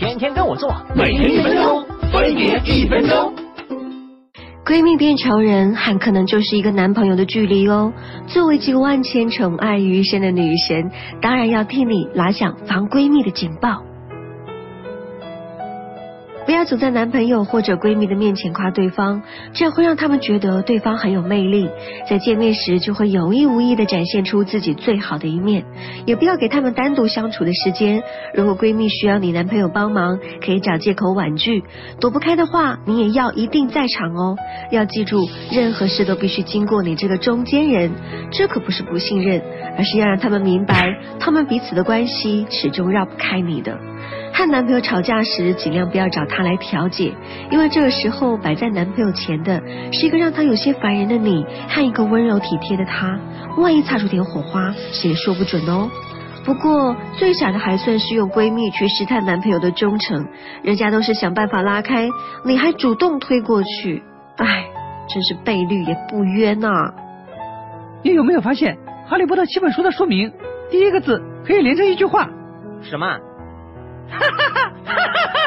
天天跟我做，每天一分钟，分别一分钟。闺蜜变仇人，很可能就是一个男朋友的距离哦。作为集万千宠爱于一身的女神，当然要替你拉响防闺蜜的警报。不要总在男朋友或者闺蜜的面前夸对方，这样会让他们觉得对方很有魅力，在见面时就会有意无意的展现出自己最好的一面。也不要给他们单独相处的时间。如果闺蜜需要你男朋友帮忙，可以找借口婉拒；躲不开的话，你也要一定在场哦。要记住，任何事都必须经过你这个中间人。这可不是不信任，而是要让他们明白，他们彼此的关系始终绕不开你的。和男朋友吵架时，尽量不要找他来调解，因为这个时候摆在男朋友前的是一个让他有些烦人的你，和一个温柔体贴的他。万一擦出点火花，谁也说不准哦。不过最傻的还算是用闺蜜去试探男朋友的忠诚，人家都是想办法拉开，你还主动推过去，唉，真是被绿也不冤呐。你有没有发现《哈利波特》七本书的书名，第一个字可以连成一句话？什么？哈哈哈哈哈哈